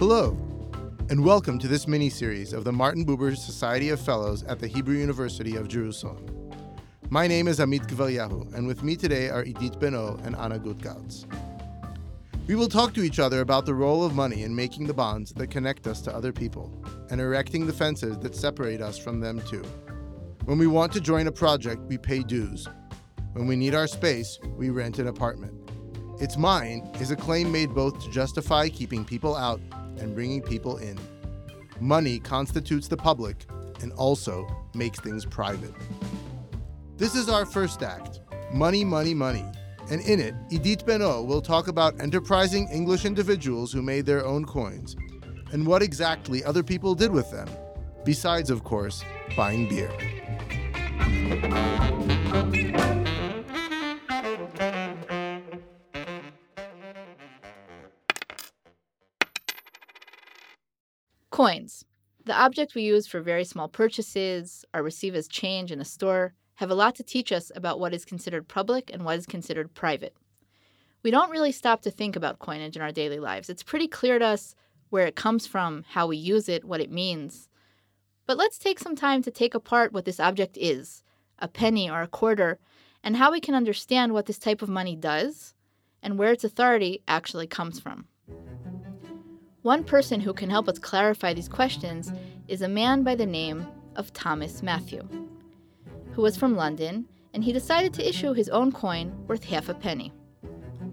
Hello, and welcome to this mini series of the Martin Buber Society of Fellows at the Hebrew University of Jerusalem. My name is Amit Gvaryahu, and with me today are Idit Ben-Or and Anna Gutgarts. We will talk to each other about the role of money in making the bonds that connect us to other people and erecting the fences that separate us from them too. When we want to join a project, we pay dues. When we need our space, we rent an apartment. It's mine is a claim made both to justify keeping people out and bringing people in. Money constitutes the public and also makes things private. This is our first act Money, Money, Money. And in it, Idit Ben-Or will talk about enterprising English individuals who made their own coins and what exactly other people did with them, besides, of course, buying beer. Coins, the object we use for very small purchases or receive as change in a store, have a lot to teach us about what is considered public and what is considered private. We don't really stop to think about coinage in our daily lives. It's pretty clear to us where it comes from, how we use it, what it means. But let's take some time to take apart what this object is a penny or a quarter and how we can understand what this type of money does and where its authority actually comes from. One person who can help us clarify these questions is a man by the name of Thomas Matthew, who was from London, and he decided to issue his own coin worth half a penny.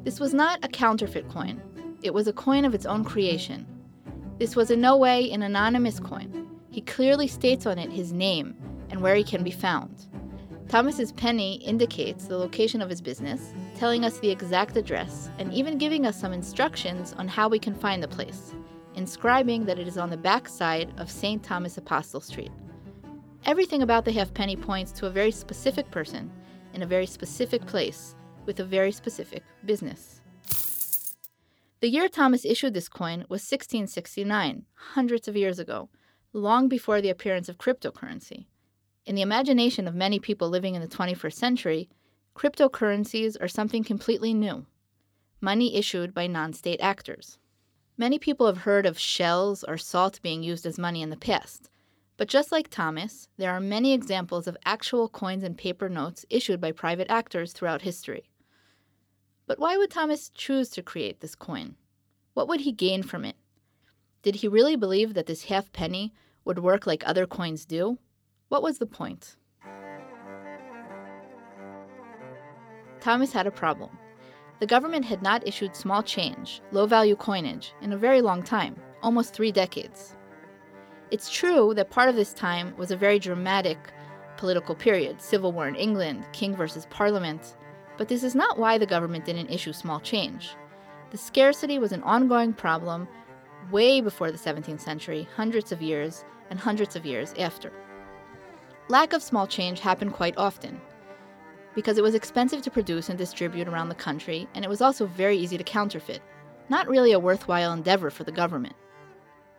This was not a counterfeit coin, it was a coin of its own creation. This was in no way an anonymous coin. He clearly states on it his name and where he can be found. Thomas's penny indicates the location of his business, telling us the exact address, and even giving us some instructions on how we can find the place, inscribing that it is on the back side of St. Thomas Apostle Street. Everything about the halfpenny points to a very specific person in a very specific place with a very specific business. The year Thomas issued this coin was 1669, hundreds of years ago, long before the appearance of cryptocurrency. In the imagination of many people living in the 21st century, cryptocurrencies are something completely new money issued by non state actors. Many people have heard of shells or salt being used as money in the past, but just like Thomas, there are many examples of actual coins and paper notes issued by private actors throughout history. But why would Thomas choose to create this coin? What would he gain from it? Did he really believe that this half penny would work like other coins do? What was the point? Thomas had a problem. The government had not issued small change, low value coinage, in a very long time, almost three decades. It's true that part of this time was a very dramatic political period civil war in England, king versus parliament, but this is not why the government didn't issue small change. The scarcity was an ongoing problem way before the 17th century, hundreds of years, and hundreds of years after. Lack of small change happened quite often because it was expensive to produce and distribute around the country, and it was also very easy to counterfeit. Not really a worthwhile endeavor for the government.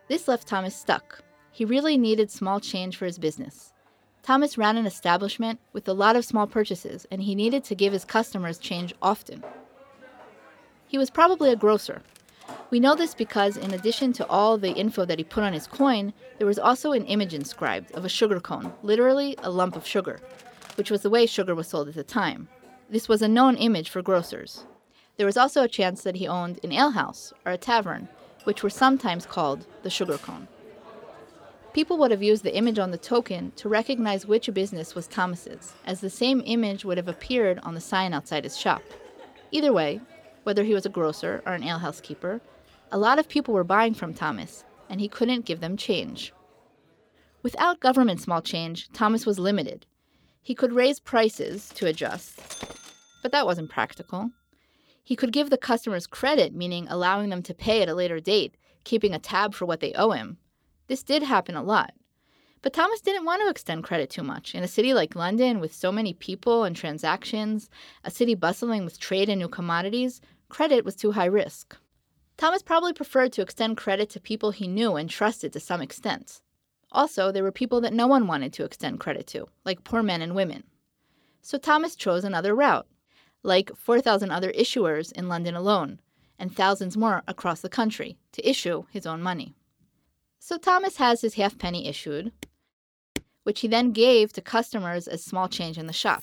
This left Thomas stuck. He really needed small change for his business. Thomas ran an establishment with a lot of small purchases, and he needed to give his customers change often. He was probably a grocer, we know this because, in addition to all the info that he put on his coin, there was also an image inscribed of a sugar cone, literally a lump of sugar, which was the way sugar was sold at the time. This was a known image for grocers. There was also a chance that he owned an alehouse or a tavern, which were sometimes called the sugar cone. People would have used the image on the token to recognize which business was Thomas's, as the same image would have appeared on the sign outside his shop. Either way, whether he was a grocer or an alehouse keeper, a lot of people were buying from Thomas, and he couldn't give them change. Without government small change, Thomas was limited. He could raise prices to adjust, but that wasn't practical. He could give the customers credit, meaning allowing them to pay at a later date, keeping a tab for what they owe him. This did happen a lot. But Thomas didn't want to extend credit too much. In a city like London, with so many people and transactions, a city bustling with trade and new commodities, credit was too high risk. Thomas probably preferred to extend credit to people he knew and trusted to some extent. Also, there were people that no one wanted to extend credit to, like poor men and women. So Thomas chose another route, like 4,000 other issuers in London alone, and thousands more across the country to issue his own money. So Thomas has his halfpenny issued, which he then gave to customers as small change in the shop.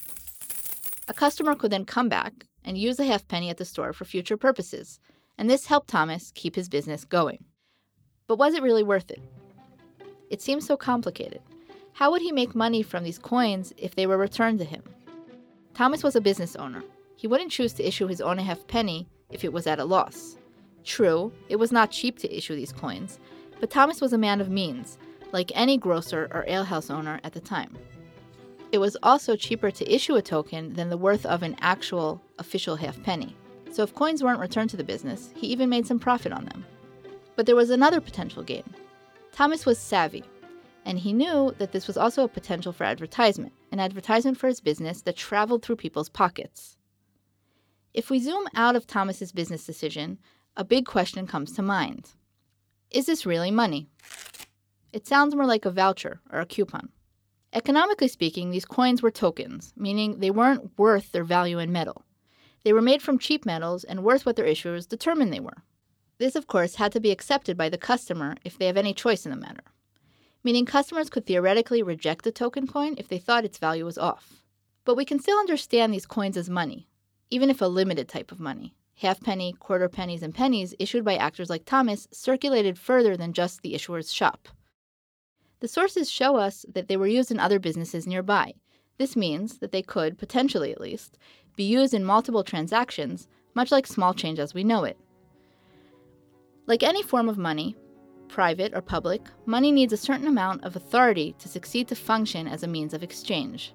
A customer could then come back and use the halfpenny at the store for future purposes, and this helped Thomas keep his business going. But was it really worth it? It seems so complicated. How would he make money from these coins if they were returned to him? Thomas was a business owner. He wouldn't choose to issue his own halfpenny if it was at a loss. True, it was not cheap to issue these coins, but Thomas was a man of means, like any grocer or alehouse owner at the time. It was also cheaper to issue a token than the worth of an actual official halfpenny. So if coins weren't returned to the business, he even made some profit on them. But there was another potential gain. Thomas was savvy, and he knew that this was also a potential for advertisement, an advertisement for his business that traveled through people's pockets. If we zoom out of Thomas's business decision, a big question comes to mind. Is this really money? It sounds more like a voucher or a coupon. Economically speaking, these coins were tokens, meaning they weren't worth their value in metal. They were made from cheap metals and worth what their issuers determined they were. This, of course, had to be accepted by the customer if they have any choice in the matter, meaning customers could theoretically reject a token coin if they thought its value was off. But we can still understand these coins as money, even if a limited type of money. Halfpenny, quarter pennies, and pennies issued by actors like Thomas circulated further than just the issuer's shop. The sources show us that they were used in other businesses nearby. This means that they could, potentially at least, be used in multiple transactions, much like small change as we know it. Like any form of money, private or public, money needs a certain amount of authority to succeed to function as a means of exchange.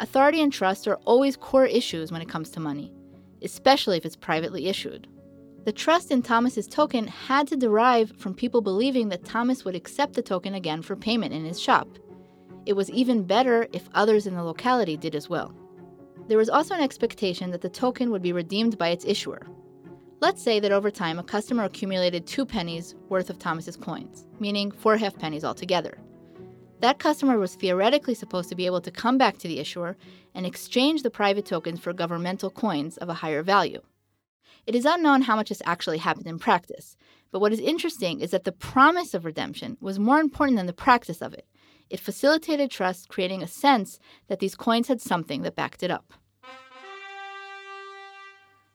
Authority and trust are always core issues when it comes to money, especially if it's privately issued. The trust in Thomas's token had to derive from people believing that Thomas would accept the token again for payment in his shop. It was even better if others in the locality did as well. There was also an expectation that the token would be redeemed by its issuer, Let's say that over time a customer accumulated two pennies worth of Thomas's coins, meaning four half pennies altogether. That customer was theoretically supposed to be able to come back to the issuer and exchange the private tokens for governmental coins of a higher value. It is unknown how much this actually happened in practice, but what is interesting is that the promise of redemption was more important than the practice of it. It facilitated trust, creating a sense that these coins had something that backed it up.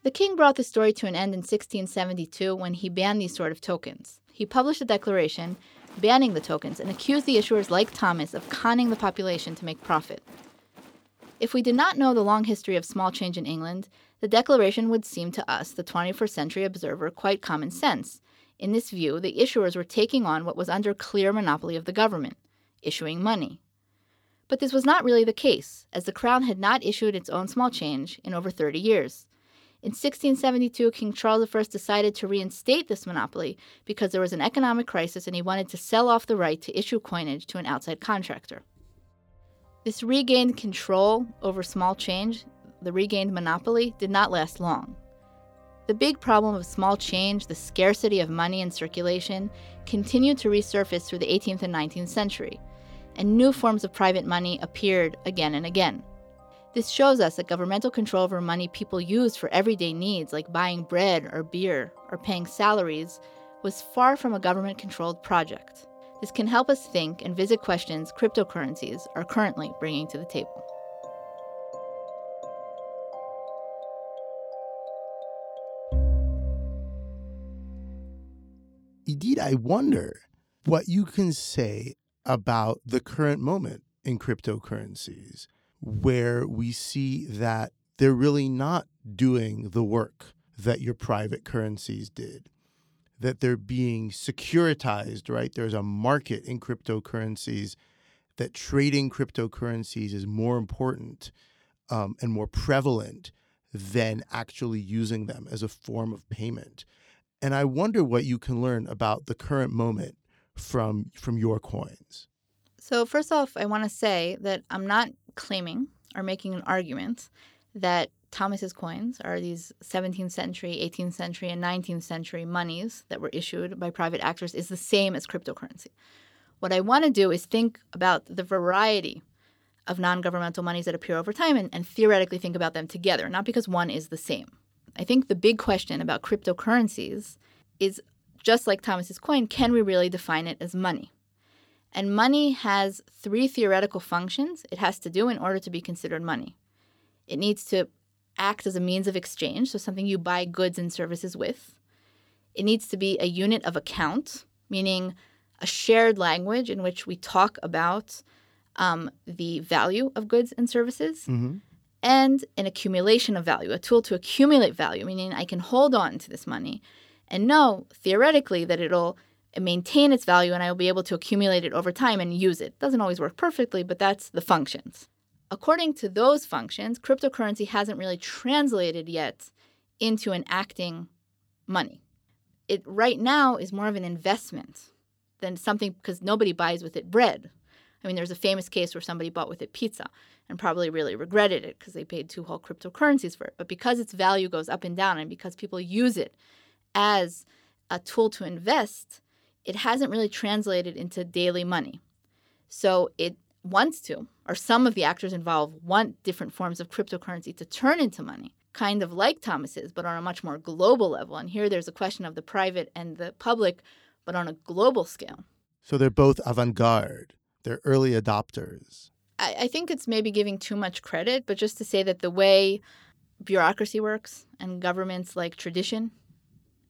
The king brought the story to an end in 1672 when he banned these sort of tokens. He published a declaration banning the tokens and accused the issuers like Thomas of conning the population to make profit. If we did not know the long history of small change in England, the declaration would seem to us, the 21st century observer, quite common sense. In this view, the issuers were taking on what was under clear monopoly of the government, issuing money. But this was not really the case, as the crown had not issued its own small change in over 30 years. In 1672, King Charles I decided to reinstate this monopoly because there was an economic crisis and he wanted to sell off the right to issue coinage to an outside contractor. This regained control over small change, the regained monopoly, did not last long. The big problem of small change, the scarcity of money in circulation, continued to resurface through the 18th and 19th century, and new forms of private money appeared again and again. This shows us that governmental control over money people use for everyday needs, like buying bread or beer or paying salaries, was far from a government controlled project. This can help us think and visit questions cryptocurrencies are currently bringing to the table. Indeed, I wonder what you can say about the current moment in cryptocurrencies where we see that they're really not doing the work that your private currencies did, that they're being securitized, right? There's a market in cryptocurrencies, that trading cryptocurrencies is more important um, and more prevalent than actually using them as a form of payment. And I wonder what you can learn about the current moment from from your coins. So first off, I want to say that I'm not claiming or making an argument that Thomas's coins are these 17th century, 18th century, and 19th century monies that were issued by private actors is the same as cryptocurrency. What I want to do is think about the variety of non governmental monies that appear over time and, and, theoretically think about them together, not because one is the same. I think the big question about cryptocurrencies is just like Thomas's coin, can we really define it as money? And money has three theoretical functions it has to do in order to be considered money. It needs to act as a means of exchange, so something you buy goods and services with. It needs to be a unit of account, meaning a shared language in which we talk about um, the value of goods and services. Mm-hmm. And an accumulation of value, a tool to accumulate value, meaning I can hold on to this money and know theoretically that it'll maintain its value and I will be able to accumulate it over time and use it. Doesn't always work perfectly, but that's the functions. According to those functions, cryptocurrency hasn't really translated yet into an acting money. It right now is more of an investment than something because nobody buys with it bread. I mean, there's a famous case where somebody bought with it pizza and probably really regretted it because they paid two whole cryptocurrencies for it. But because its value goes up and down and because people use it as a tool to invest, it hasn't really translated into daily money. So it wants to, or some of the actors involved want different forms of cryptocurrency to turn into money, kind of like Thomas's, but on a much more global level. And here there's a question of the private and the public, but on a global scale. So they're both avant garde, they're early adopters. I, I think it's maybe giving too much credit, but just to say that the way bureaucracy works and governments like tradition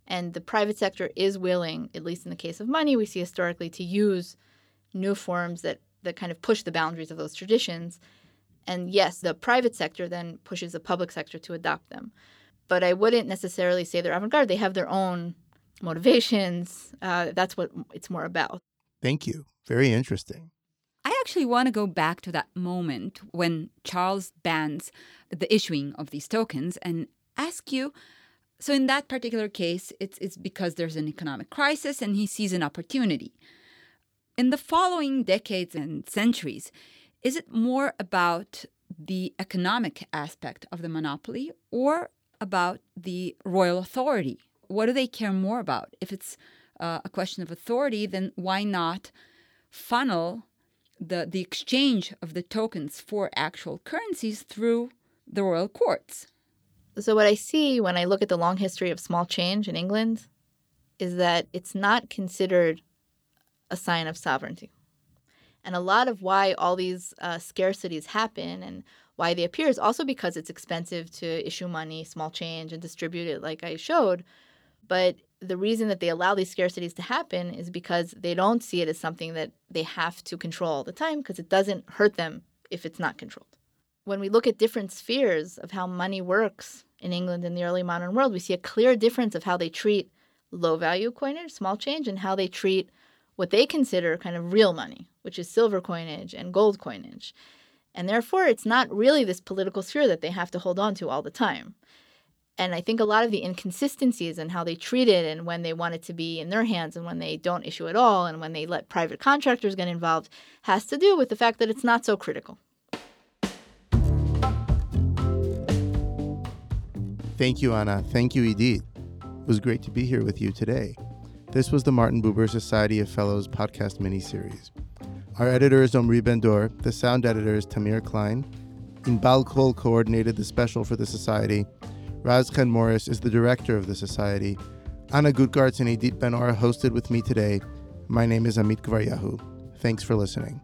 and the private sector is willing, at least in the case of money, we see historically, to use new forms that, that kind of push the boundaries of those traditions. And yes, the private sector then pushes the public sector to adopt them. But I wouldn't necessarily say they're avant garde. They have their own motivations. Uh, that's what it's more about. Thank you. Very interesting. I actually want to go back to that moment when Charles bans the issuing of these tokens and ask you so in that particular case, it's, it's because there's an economic crisis and he sees an opportunity. In the following decades and centuries, is it more about the economic aspect of the monopoly or about the royal authority? What do they care more about? If it's uh, a question of authority, then why not funnel the, the exchange of the tokens for actual currencies through the royal courts? So, what I see when I look at the long history of small change in England is that it's not considered a sign of sovereignty. And a lot of why all these uh, scarcities happen and why they appear is also because it's expensive to issue money, small change, and distribute it, like I showed. But the reason that they allow these scarcities to happen is because they don't see it as something that they have to control all the time because it doesn't hurt them if it's not controlled. When we look at different spheres of how money works in England in the early modern world, we see a clear difference of how they treat low value coinage, small change, and how they treat what they consider kind of real money, which is silver coinage and gold coinage. And therefore, it's not really this political sphere that they have to hold on to all the time. And I think a lot of the inconsistencies in how they treat it and when they want it to be in their hands and when they don't issue at all and when they let private contractors get involved has to do with the fact that it's not so critical. Thank you, Anna. Thank you, Idit. It was great to be here with you today. This was the Martin Buber Society of Fellows podcast miniseries. Our editor is Omri Ben-Dor. The sound editor is Tamir Klein. Inbal Kol coordinated the special for the Society. Raz Chen Morris is the director of the Society. Anna Gutgarts and Idit Ben-Or hosted with me today. My name is Amit Gvaryahu. Thanks for listening.